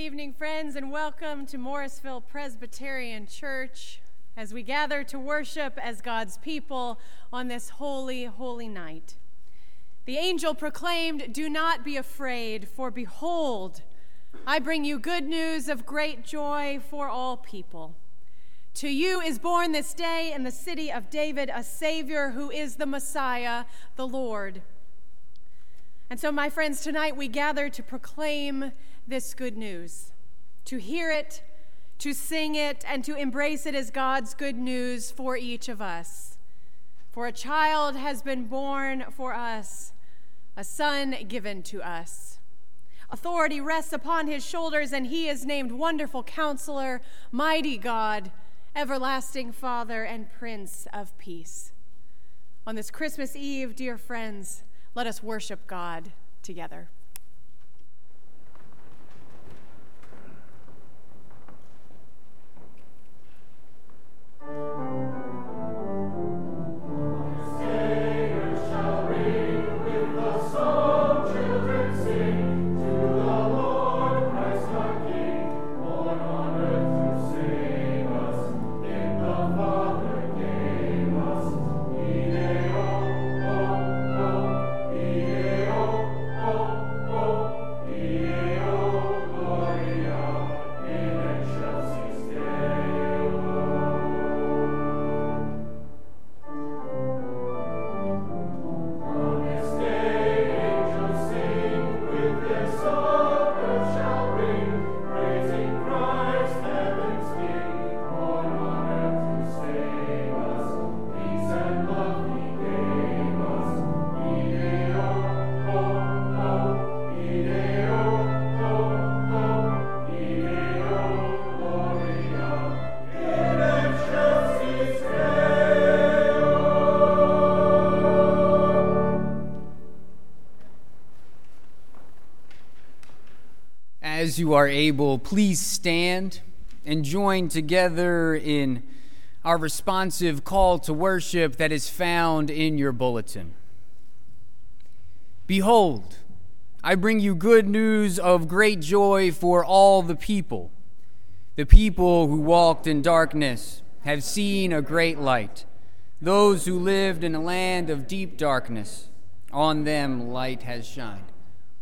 Evening, friends, and welcome to Morrisville Presbyterian Church as we gather to worship as God's people on this holy, holy night. The angel proclaimed, Do not be afraid, for behold, I bring you good news of great joy for all people. To you is born this day in the city of David a Savior who is the Messiah, the Lord. And so, my friends, tonight we gather to proclaim this good news, to hear it, to sing it, and to embrace it as God's good news for each of us. For a child has been born for us, a son given to us. Authority rests upon his shoulders, and he is named Wonderful Counselor, Mighty God, Everlasting Father, and Prince of Peace. On this Christmas Eve, dear friends, let us worship God together. You are able, please stand and join together in our responsive call to worship that is found in your bulletin. Behold, I bring you good news of great joy for all the people. The people who walked in darkness have seen a great light. Those who lived in a land of deep darkness, on them light has shined.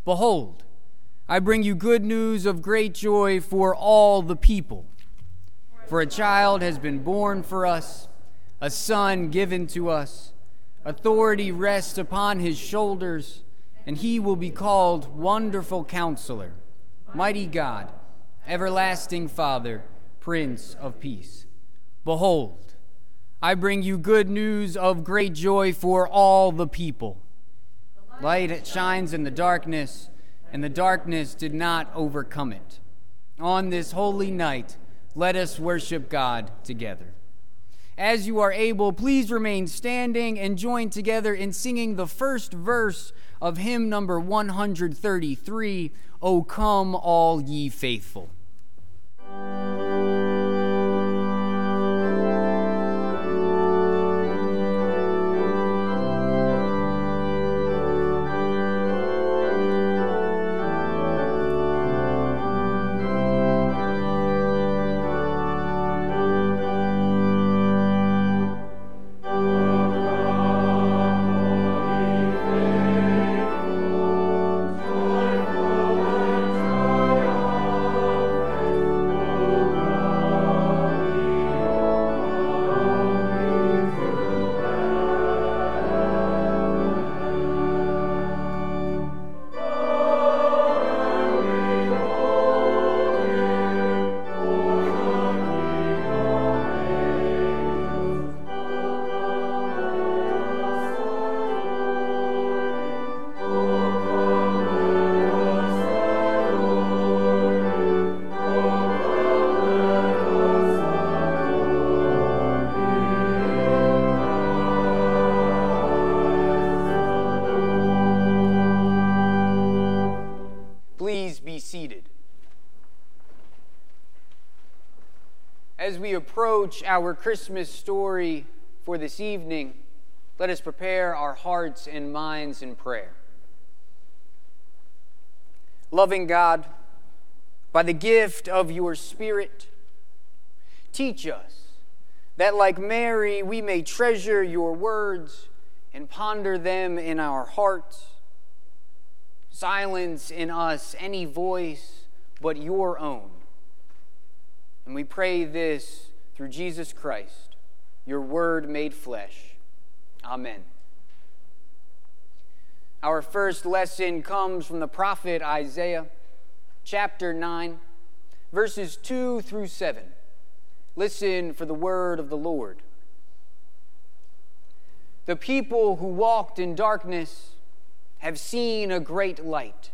Behold, I bring you good news of great joy for all the people. For a child has been born for us, a son given to us. Authority rests upon his shoulders, and he will be called Wonderful Counselor, Mighty God, Everlasting Father, Prince of Peace. Behold, I bring you good news of great joy for all the people. Light shines in the darkness and the darkness did not overcome it. On this holy night, let us worship God together. As you are able, please remain standing and join together in singing the first verse of hymn number 133 O come, all ye faithful. Approach our Christmas story for this evening, let us prepare our hearts and minds in prayer. Loving God, by the gift of your Spirit. Teach us that, like Mary, we may treasure your words and ponder them in our hearts. Silence in us any voice but your own. And we pray this through Jesus Christ, your word made flesh. Amen. Our first lesson comes from the prophet Isaiah, chapter 9, verses 2 through 7. Listen for the word of the Lord. The people who walked in darkness have seen a great light.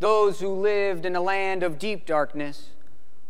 Those who lived in a land of deep darkness,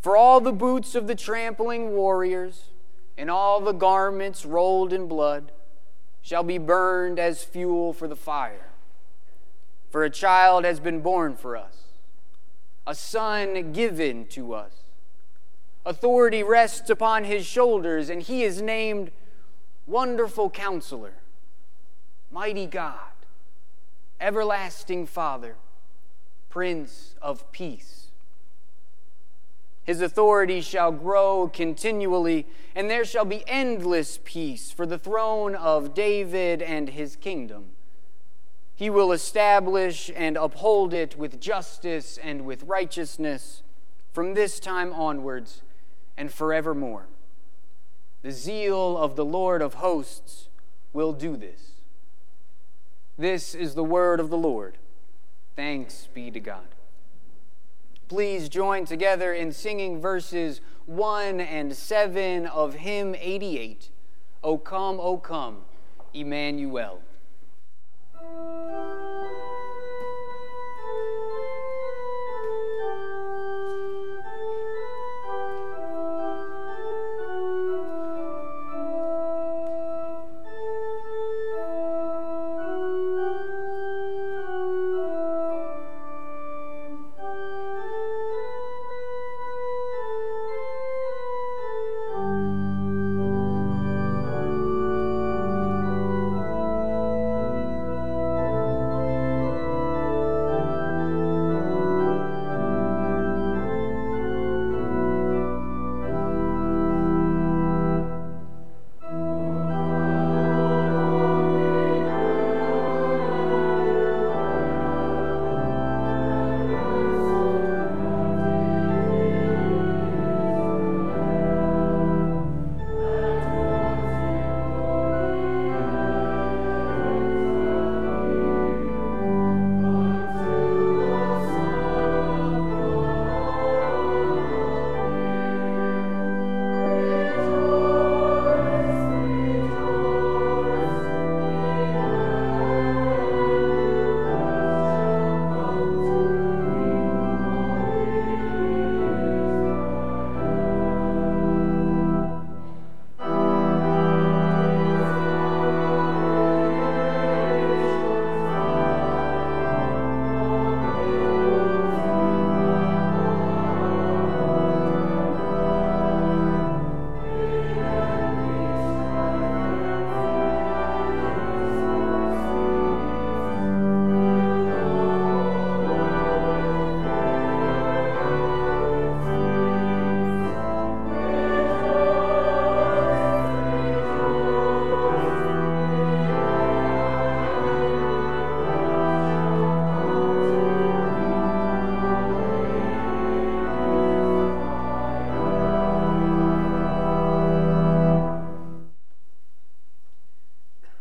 For all the boots of the trampling warriors and all the garments rolled in blood shall be burned as fuel for the fire. For a child has been born for us, a son given to us. Authority rests upon his shoulders, and he is named Wonderful Counselor, Mighty God, Everlasting Father, Prince of Peace. His authority shall grow continually, and there shall be endless peace for the throne of David and his kingdom he will establish and uphold it with justice and with righteousness from this time onwards and forevermore. The zeal of the Lord of hosts will do this. This is the word of the Lord. Thanks be to God. Please join together in singing verses 1 and 7 of hymn 88, O come, O come, Emmanuel.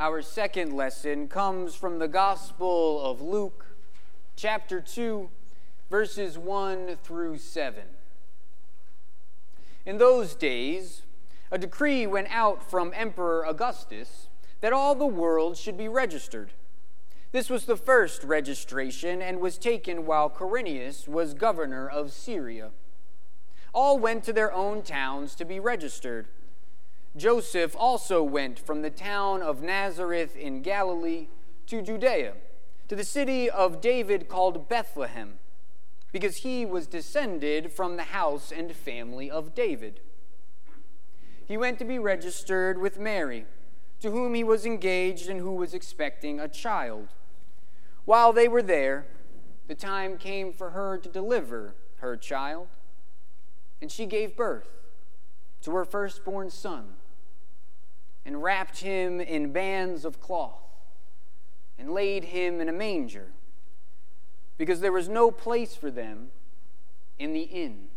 Our second lesson comes from the Gospel of Luke, chapter 2, verses 1 through 7. In those days, a decree went out from Emperor Augustus that all the world should be registered. This was the first registration and was taken while Quirinius was governor of Syria. all went to their own towns to be registered. Joseph also went from the town of Nazareth in Galilee to Judea, to the city of David called Bethlehem, because he was descended from the house and family of David. He went to be registered with Mary, to whom he was engaged and who was expecting a child. While they were there, the time came for her to deliver her child, and she gave birth to her firstborn son and wrapped him in bands of cloth and laid him in a manger because there was no place for them in the inn.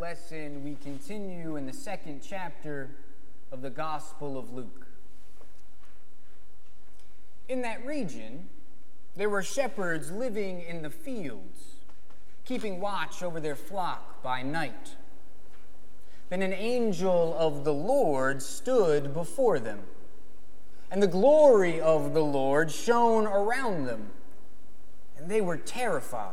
Lesson, we continue in the second chapter of the Gospel of Luke. In that region, there were shepherds living in the fields, keeping watch over their flock by night. Then an angel of the Lord stood before them, and the glory of the Lord shone around them, and they were terrified.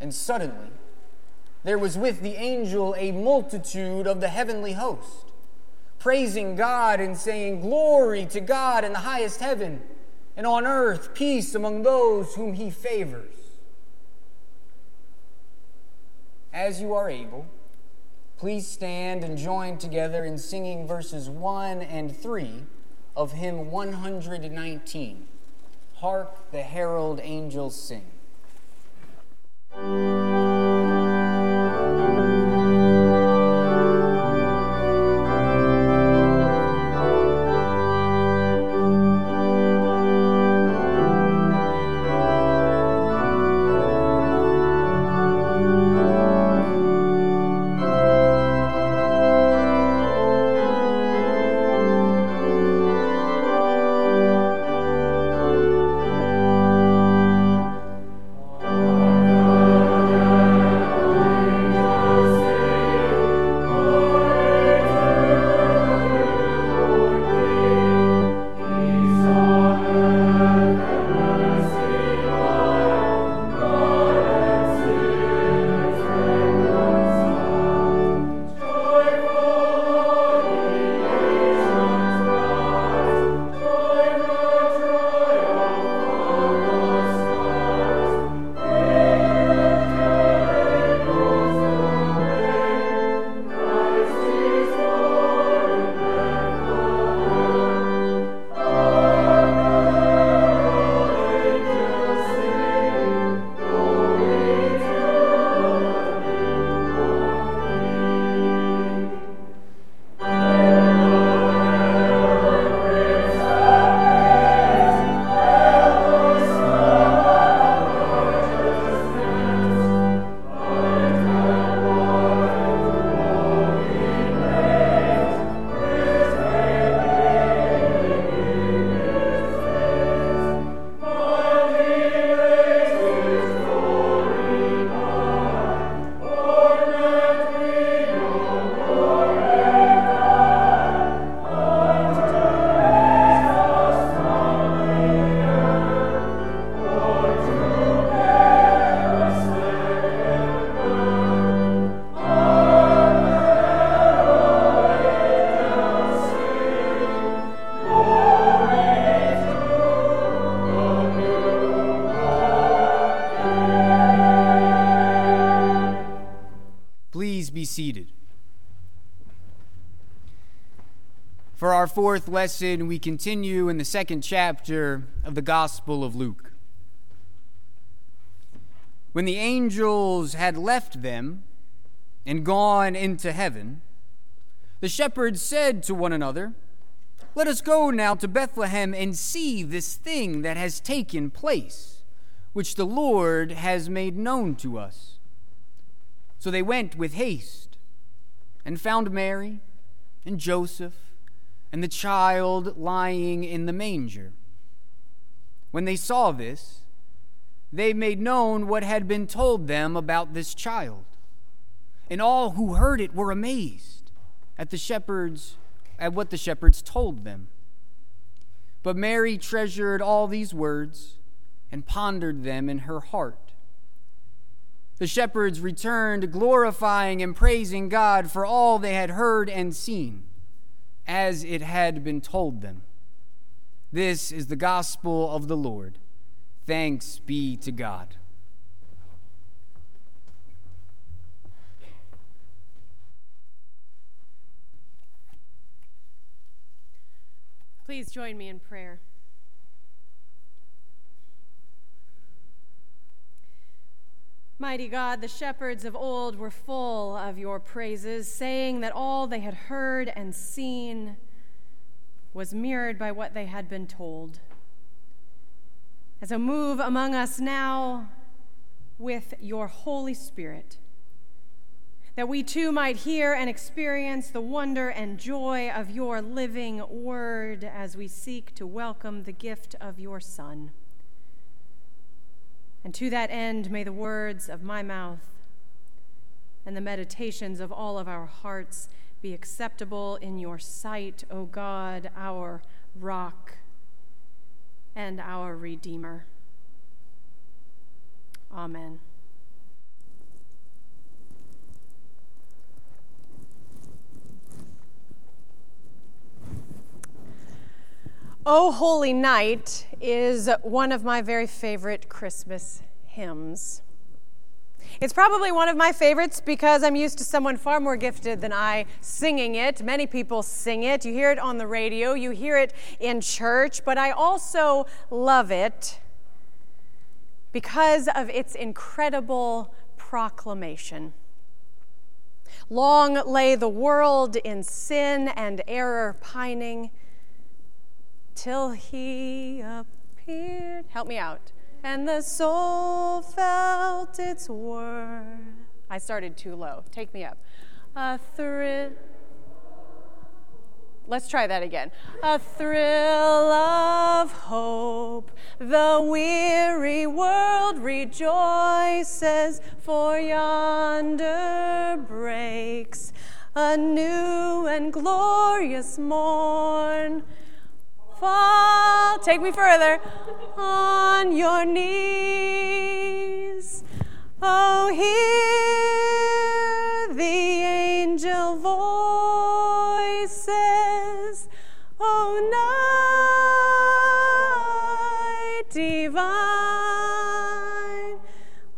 And suddenly, there was with the angel a multitude of the heavenly host, praising God and saying, Glory to God in the highest heaven, and on earth peace among those whom he favors. As you are able, please stand and join together in singing verses 1 and 3 of hymn 119. Hark the herald angels sing. Seated. Our fourth lesson, we continue in the second chapter of the Gospel of Luke. When the angels had left them and gone into heaven, the shepherds said to one another, Let us go now to Bethlehem and see this thing that has taken place, which the Lord has made known to us. So they went with haste and found Mary and Joseph and the child lying in the manger. When they saw this, they made known what had been told them about this child. And all who heard it were amazed at the shepherds at what the shepherds told them. But Mary treasured all these words and pondered them in her heart. The shepherds returned, glorifying and praising God for all they had heard and seen, as it had been told them. This is the gospel of the Lord. Thanks be to God. Please join me in prayer. Mighty God, the shepherds of old were full of your praises, saying that all they had heard and seen was mirrored by what they had been told. As a move among us now with your Holy Spirit, that we too might hear and experience the wonder and joy of your living word as we seek to welcome the gift of your Son. And to that end, may the words of my mouth and the meditations of all of our hearts be acceptable in your sight, O God, our rock and our Redeemer. Amen. O Holy Night is one of my very favorite Christmas hymns. It's probably one of my favorites because I'm used to someone far more gifted than I singing it. Many people sing it. You hear it on the radio, you hear it in church, but I also love it because of its incredible proclamation. Long lay the world in sin and error pining till he appeared. Help me out. And the soul felt its worth. I started too low. Take me up. A thrill. Let's try that again. A thrill of hope. The weary world rejoices, for yonder breaks a new and glorious morn fall, take me further, on your knees. Oh, hear the angel voices. Oh, night divine.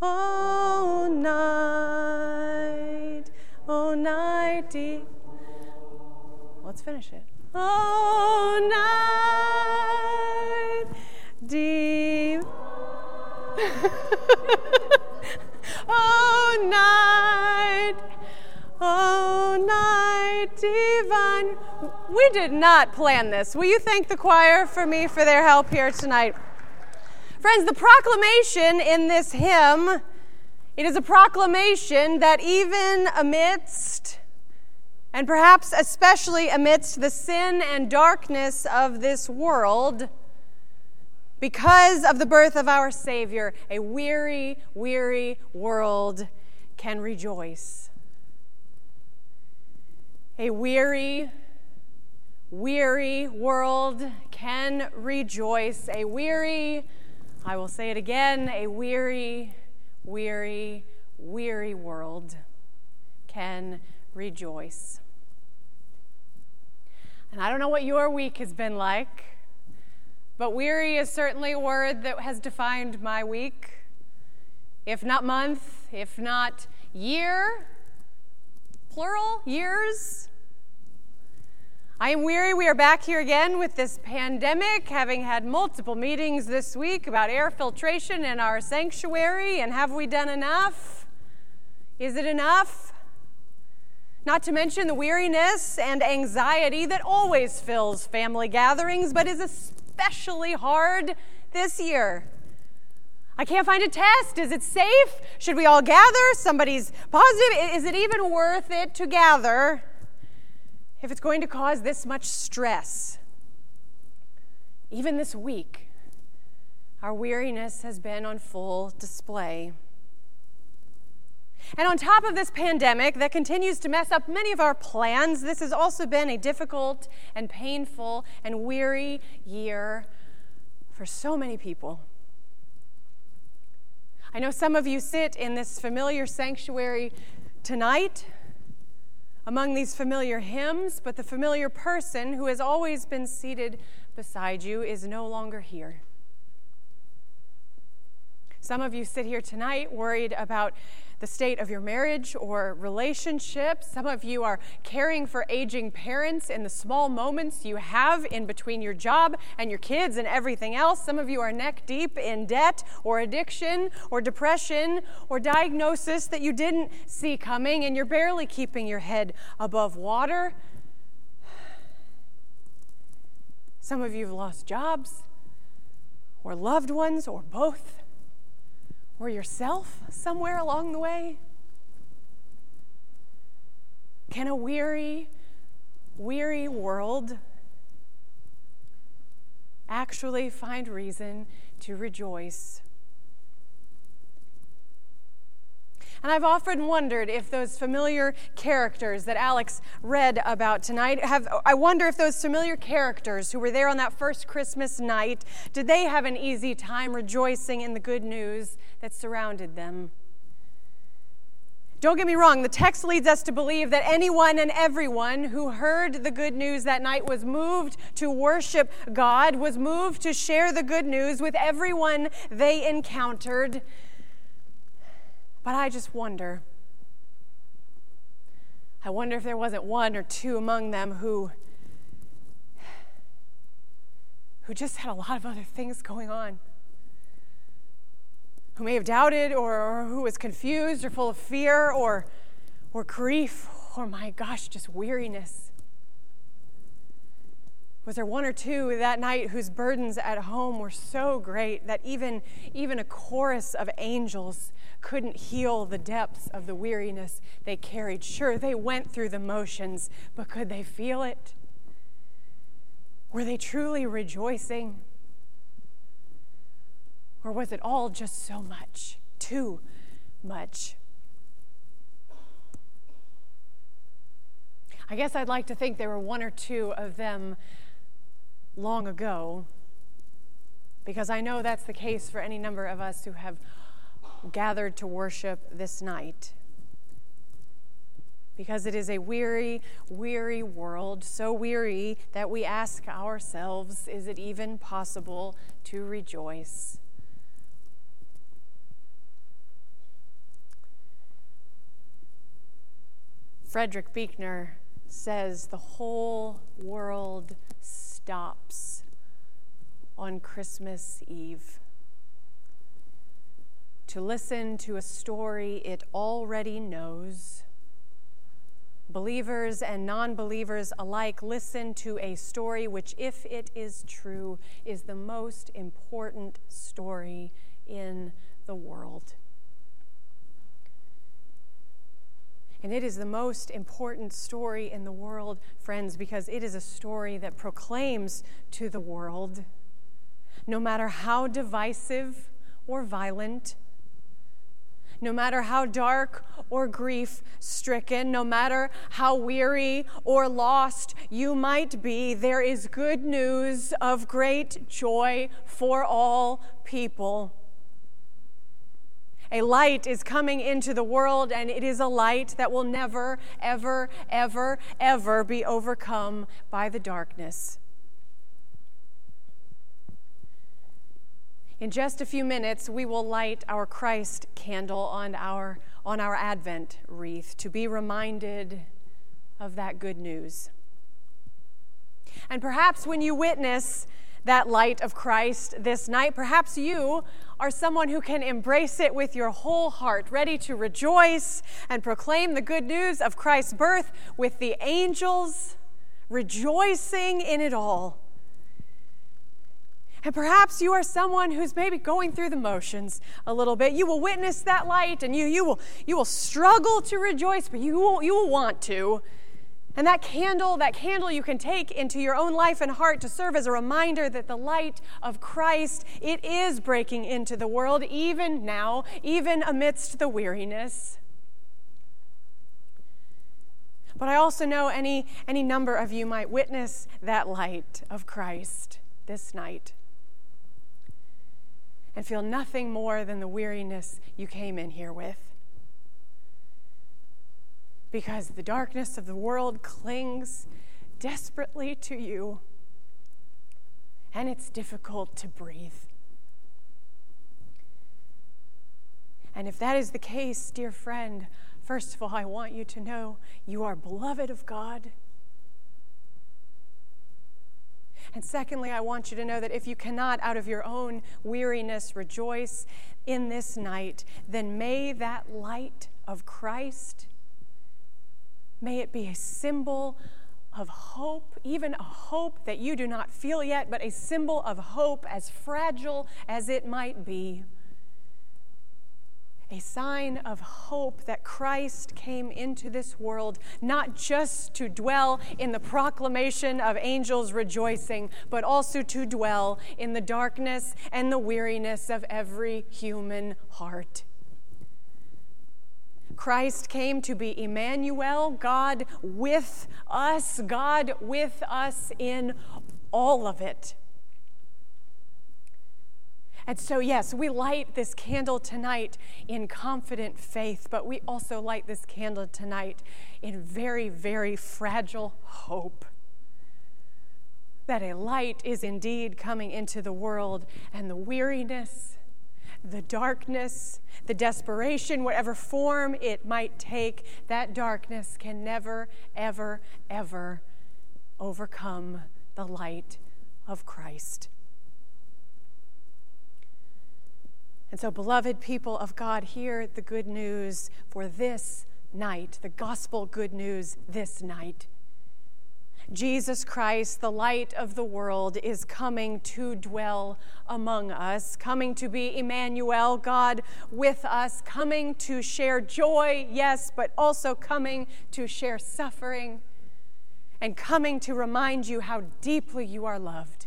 Oh, night. Oh, night divine. Let's finish it. Oh, night deep. oh, night. Oh, night divine. We did not plan this. Will you thank the choir for me for their help here tonight? Friends, the proclamation in this hymn, it is a proclamation that even amidst and perhaps especially amidst the sin and darkness of this world, because of the birth of our Savior, a weary, weary world can rejoice. A weary, weary world can rejoice. A weary, I will say it again, a weary, weary, weary world can rejoice. And I don't know what your week has been like, but weary is certainly a word that has defined my week. If not month, if not year, plural, years. I am weary. We are back here again with this pandemic, having had multiple meetings this week about air filtration in our sanctuary. And have we done enough? Is it enough? Not to mention the weariness and anxiety that always fills family gatherings, but is especially hard this year. I can't find a test. Is it safe? Should we all gather? Somebody's positive. Is it even worth it to gather if it's going to cause this much stress? Even this week, our weariness has been on full display. And on top of this pandemic that continues to mess up many of our plans, this has also been a difficult and painful and weary year for so many people. I know some of you sit in this familiar sanctuary tonight among these familiar hymns, but the familiar person who has always been seated beside you is no longer here. Some of you sit here tonight worried about the state of your marriage or relationship. Some of you are caring for aging parents in the small moments you have in between your job and your kids and everything else. Some of you are neck deep in debt or addiction or depression or diagnosis that you didn't see coming and you're barely keeping your head above water. Some of you have lost jobs, or loved ones, or both, or yourself somewhere along the way. Can a weary, weary world actually find reason to rejoice? And I've often wondered if those familiar characters that Alex read about tonight have, I wonder if those familiar characters who were there on that first Christmas night, did they have an easy time rejoicing in the good news that surrounded them? Don't get me wrong, the text leads us to believe that anyone and everyone who heard the good news that night was moved to worship God, was moved to share the good news with everyone they encountered. But I just wonder. I wonder if there wasn't one or two among them who who just had a lot of other things going on. Who may have doubted or, or who was confused or full of fear or or grief or my gosh, just weariness. Was there one or two that night whose burdens at home were so great that even, even a chorus of angels couldn't heal the depths of the weariness they carried. Sure, they went through the motions, but could they feel it? Were they truly rejoicing? Or was it all just so much, too much? I guess I'd like to think there were one or two of them long ago, because I know that's the case for any number of us who have gathered to worship this night. Because it is a weary, weary world, so weary that we ask ourselves is it even possible to rejoice? Frederick Buechner says the whole world stops on Christmas Eve to listen to a story it already knows. Believers and non believers alike listen to a story which, if it is true, is the most important story in the world. And it is the most important story in the world, friends, because it is a story that proclaims to the world no matter how divisive or violent, no matter how dark or grief stricken, no matter how weary or lost you might be, there is good news of great joy for all people. A light is coming into the world, and it is a light that will never, ever, ever, ever be overcome by the darkness. In just a few minutes, we will light our Christ candle on our, on our Advent wreath to be reminded of that good news. And perhaps when you witness that light of Christ this night, perhaps you are someone who can embrace it with your whole heart, ready to rejoice and proclaim the good news of Christ's birth with the angels, rejoicing in it all. And perhaps you are someone who's maybe going through the motions a little bit. You will witness that light and you, you, will, you will struggle to rejoice, but you will, you will want to. And that candle, that candle you can take into your own life and heart to serve as a reminder that the light of Christ, it is breaking into the world even now, even amidst the weariness. But I also know any, any number of you might witness that light of Christ this night and feel nothing more than the weariness you came in here with. Because the darkness of the world clings desperately to you, and it's difficult to breathe. And if that is the case, dear friend, first of all, I want you to know you are beloved of God. And secondly, I want you to know that if you cannot, out of your own weariness, rejoice in this night, then may that light of Christ, may it be a symbol of hope, even a hope that you do not feel yet, but a symbol of hope as fragile as it might be. A sign of hope that Christ came into this world not just to dwell in the proclamation of angels rejoicing, but also to dwell in the darkness and the weariness of every human heart. Christ came to be Emmanuel, God with us, God with us in all of it. And so, yes, we light this candle tonight in confident faith, but we also light this candle tonight in very, very fragile hope that a light is indeed coming into the world and the weariness the darkness, the desperation, whatever form it might take, that darkness can never, ever, ever overcome the light of Christ. And so, beloved people of God, hear the good news for this night, the gospel good news this night. Jesus Christ, the light of the world, is coming to dwell among us, coming to be Emmanuel, God with us, coming to share joy, yes, but also coming to share suffering, and coming to remind you how deeply you are loved.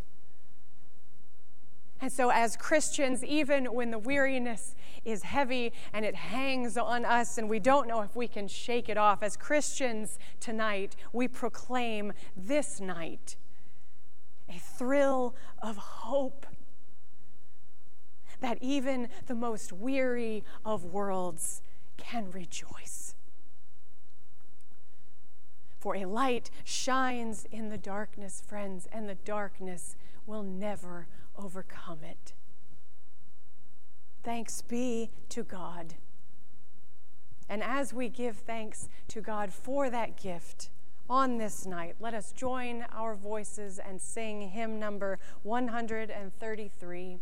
And so, as Christians, even when the weariness is heavy and it hangs on us and we don't know if we can shake it off, as Christians tonight, we proclaim this night a thrill of hope that even the most weary of worlds can rejoice. For a light shines in the darkness, friends, and the darkness will never overcome it. Thanks be to God. And as we give thanks to God for that gift on this night, let us join our voices and sing hymn number 133.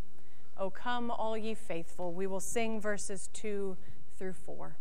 O come, all ye faithful. We will sing verses 2 through 4.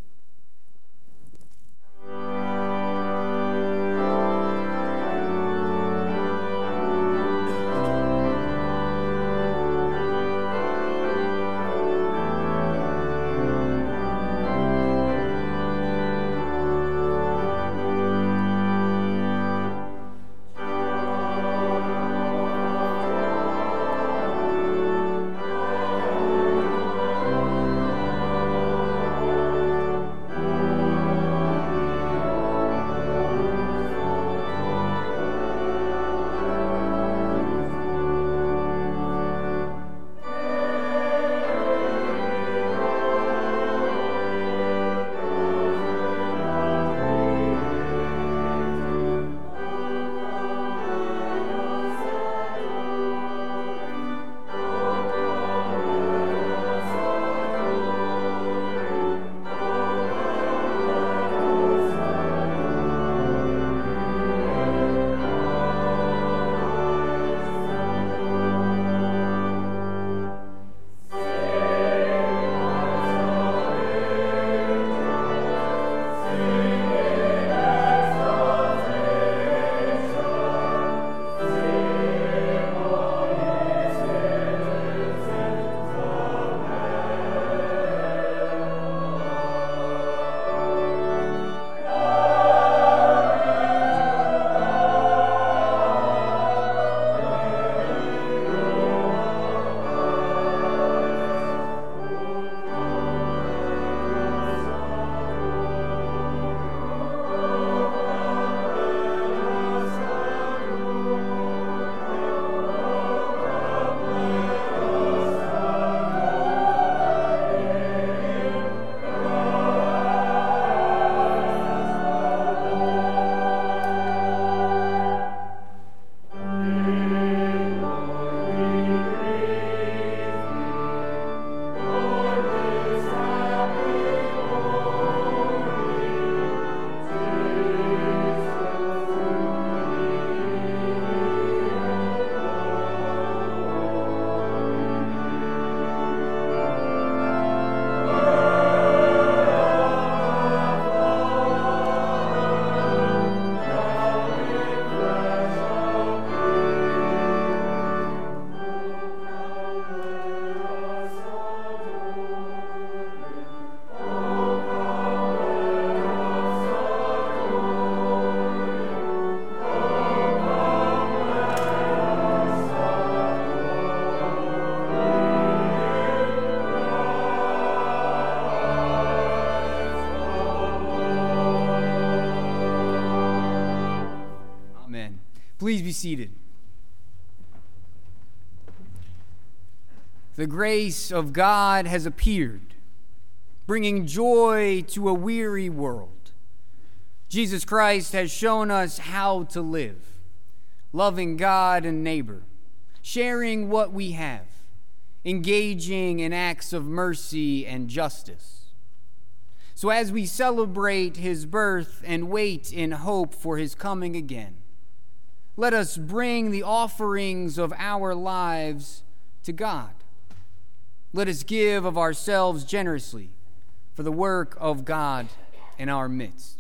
Seated. The grace of God has appeared, bringing joy to a weary world. Jesus Christ has shown us how to live, loving God and neighbor, sharing what we have, engaging in acts of mercy and justice. So, as we celebrate his birth and wait in hope for his coming again, let us bring the offerings of our lives to God. Let us give of ourselves generously for the work of God in our midst.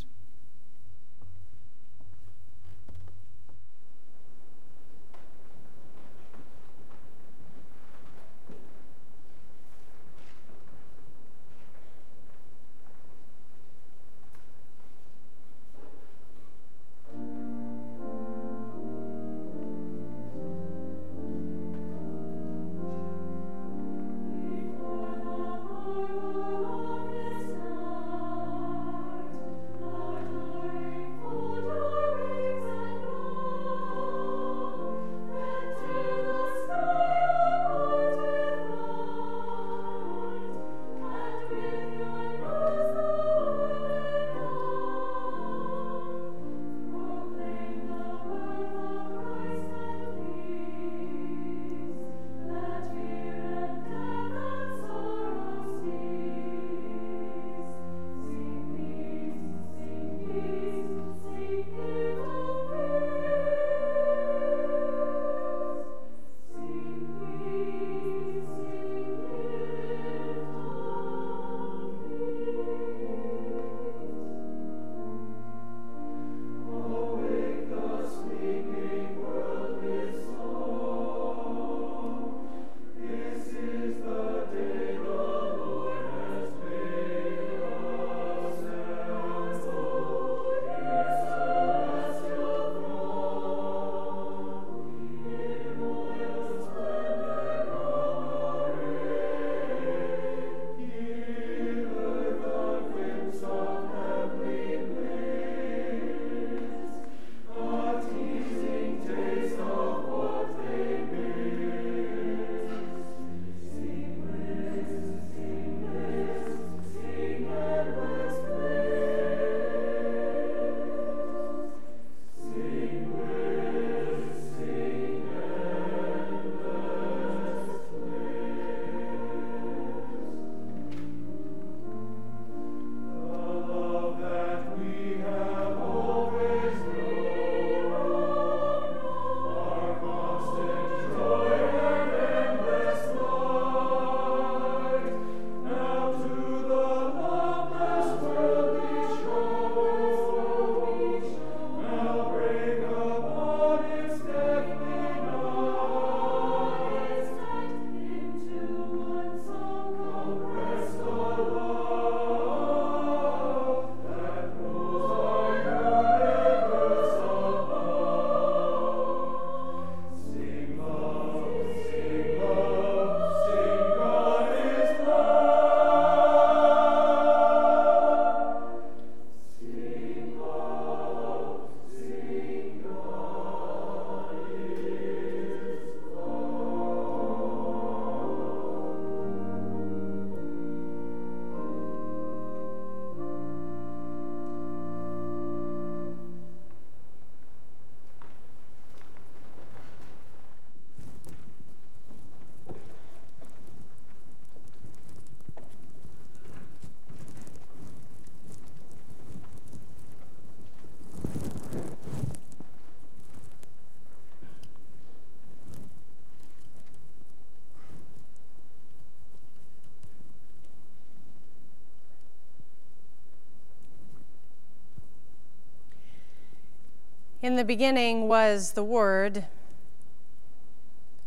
The beginning was the Word,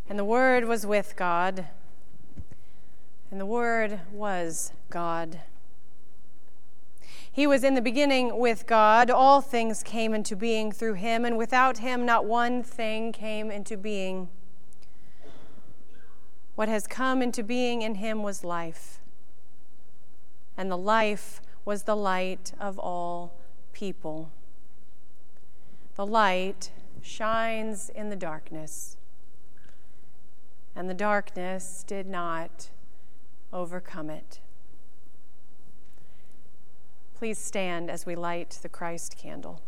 and the Word was with God, and the Word was God. He was in the beginning with God. All things came into being through him, and without him, not one thing came into being. What has come into being in him was life, and the life was the light of all people. The light shines in the darkness, and the darkness did not overcome it. Please stand as we light the Christ candle.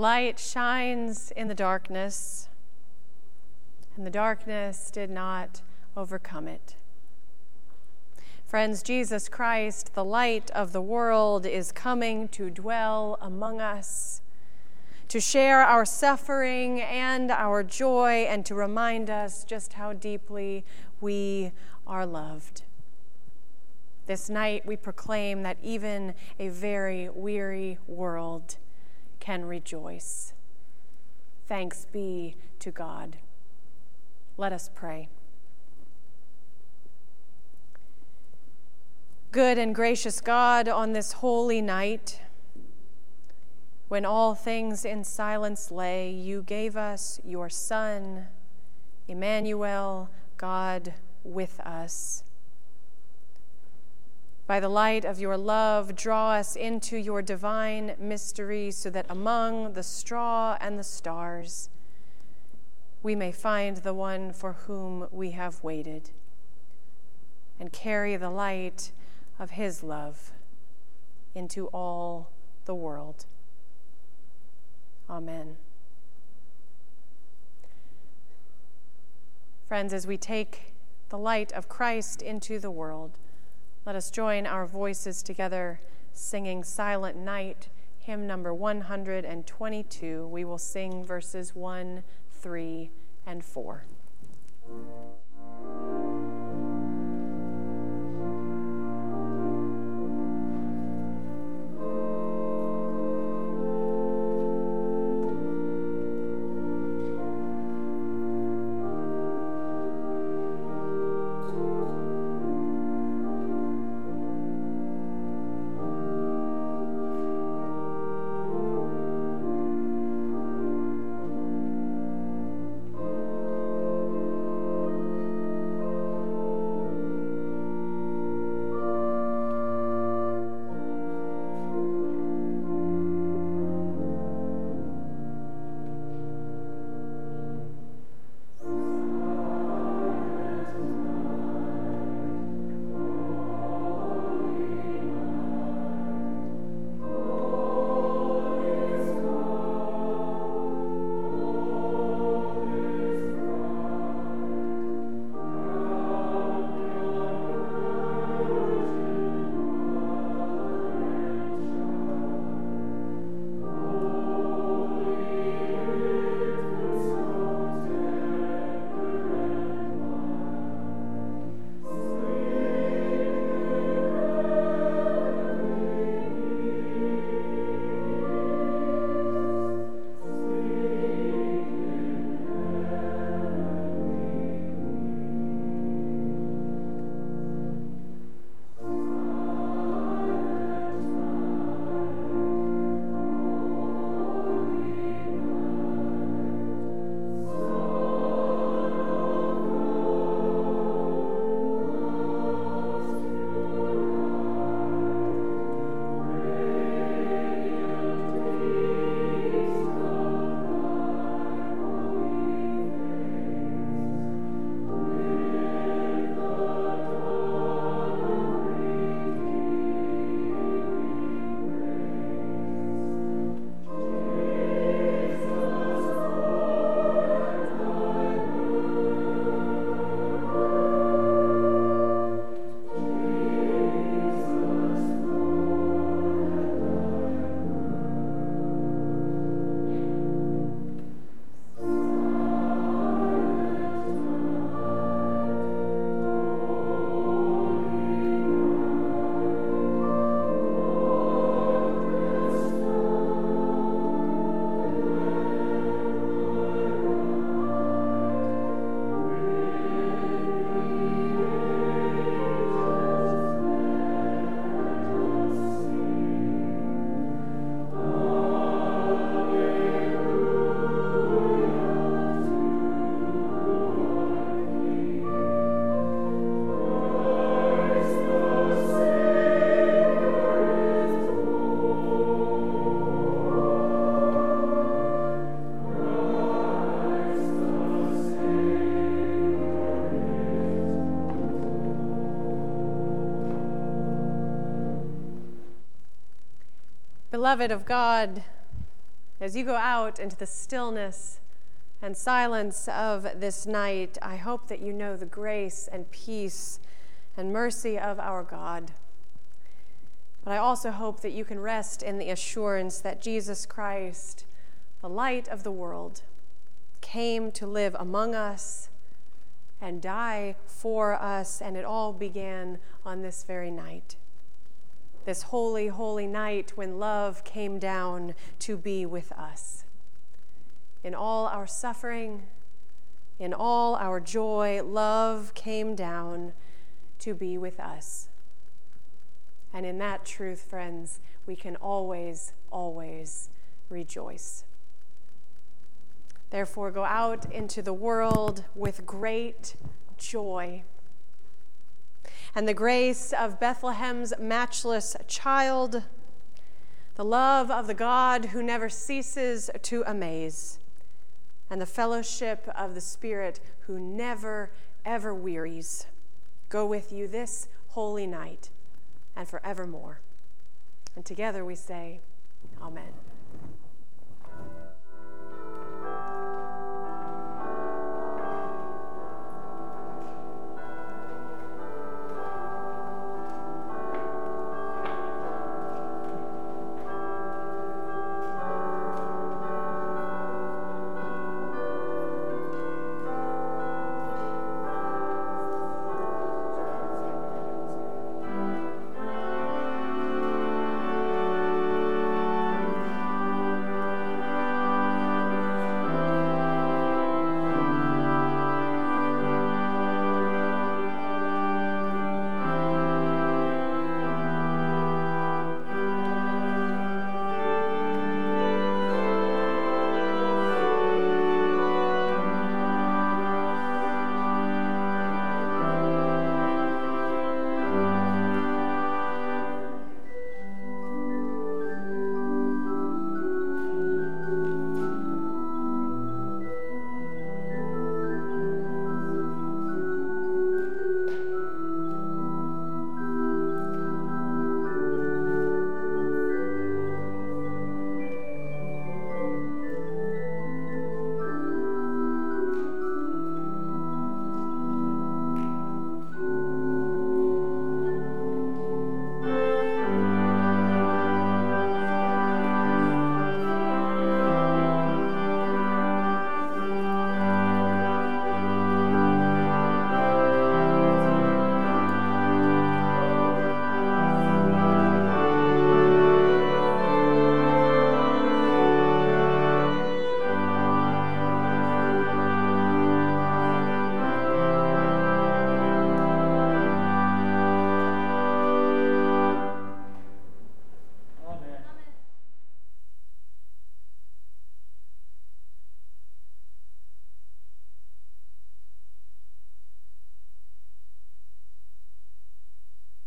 Light shines in the darkness, and the darkness did not overcome it. Friends, Jesus Christ, the light of the world, is coming to dwell among us, to share our suffering and our joy, and to remind us just how deeply we are loved. This night, we proclaim that even a very weary world can rejoice. Thanks be to God. Let us pray. Good and gracious God, on this holy night, when all things in silence lay, you gave us your Son, Emmanuel, God with us. By the light of your love, draw us into your divine mystery so that among the straw and the stars, we may find the one for whom we have waited and carry the light of his love into all the world. Amen. Friends, as we take the light of Christ into the world, let us join our voices together singing Silent Night, hymn number 122. We will sing verses 1, 3, and 4. Beloved of God, as you go out into the stillness and silence of this night, I hope that you know the grace and peace and mercy of our God. But I also hope that you can rest in the assurance that Jesus Christ, the light of the world, came to live among us and die for us, and it all began on this very night this holy, holy night when love came down to be with us. In all our suffering, in all our joy, love came down to be with us. And in that truth, friends, we can always, always rejoice. Therefore, go out into the world with great joy and the grace of Bethlehem's matchless child, the love of the God who never ceases to amaze, and the fellowship of the Spirit who never, ever wearies go with you this holy night and forevermore. And together we say, Amen.